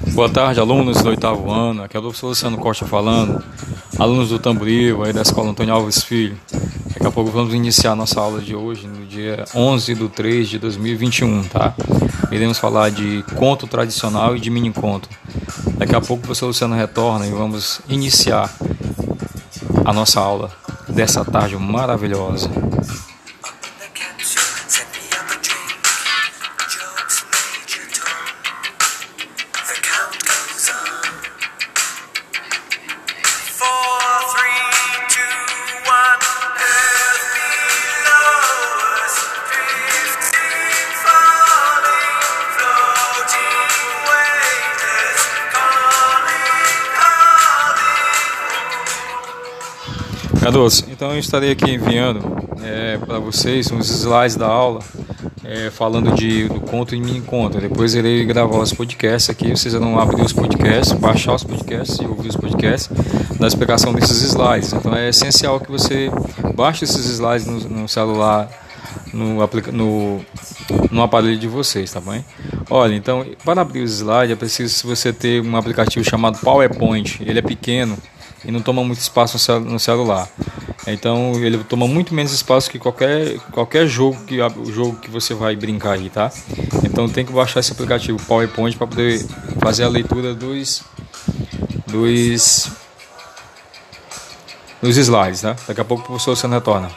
Boa tarde, alunos do oitavo ano. Aqui é o professor Luciano Costa falando. Alunos do Tamboril, aí da Escola Antônio Alves Filho. Daqui a pouco vamos iniciar nossa aula de hoje, no dia 11 de 3 de 2021, tá? Iremos falar de conto tradicional e de mini conto. Daqui a pouco o professor Luciano retorna e vamos iniciar a nossa aula dessa tarde maravilhosa. Cardoso, então eu estarei aqui enviando é, para vocês uns slides da aula é, falando de, do conto e mini conto. Depois irei gravar os podcasts aqui, vocês vão abrir os podcasts, baixar os podcasts e ouvir os podcasts da explicação desses slides. Então é essencial que você baixe esses slides no, no celular, no, no, no aparelho de vocês, tá bem? Olha, então para abrir os slides é preciso você ter um aplicativo chamado PowerPoint. Ele é pequeno e não toma muito espaço no celular. Então ele toma muito menos espaço que qualquer, qualquer jogo que o jogo que você vai brincar aí, tá? Então tem que baixar esse aplicativo PowerPoint para poder fazer a leitura dos dos dos slides, tá? Daqui a pouco o professor você retorna.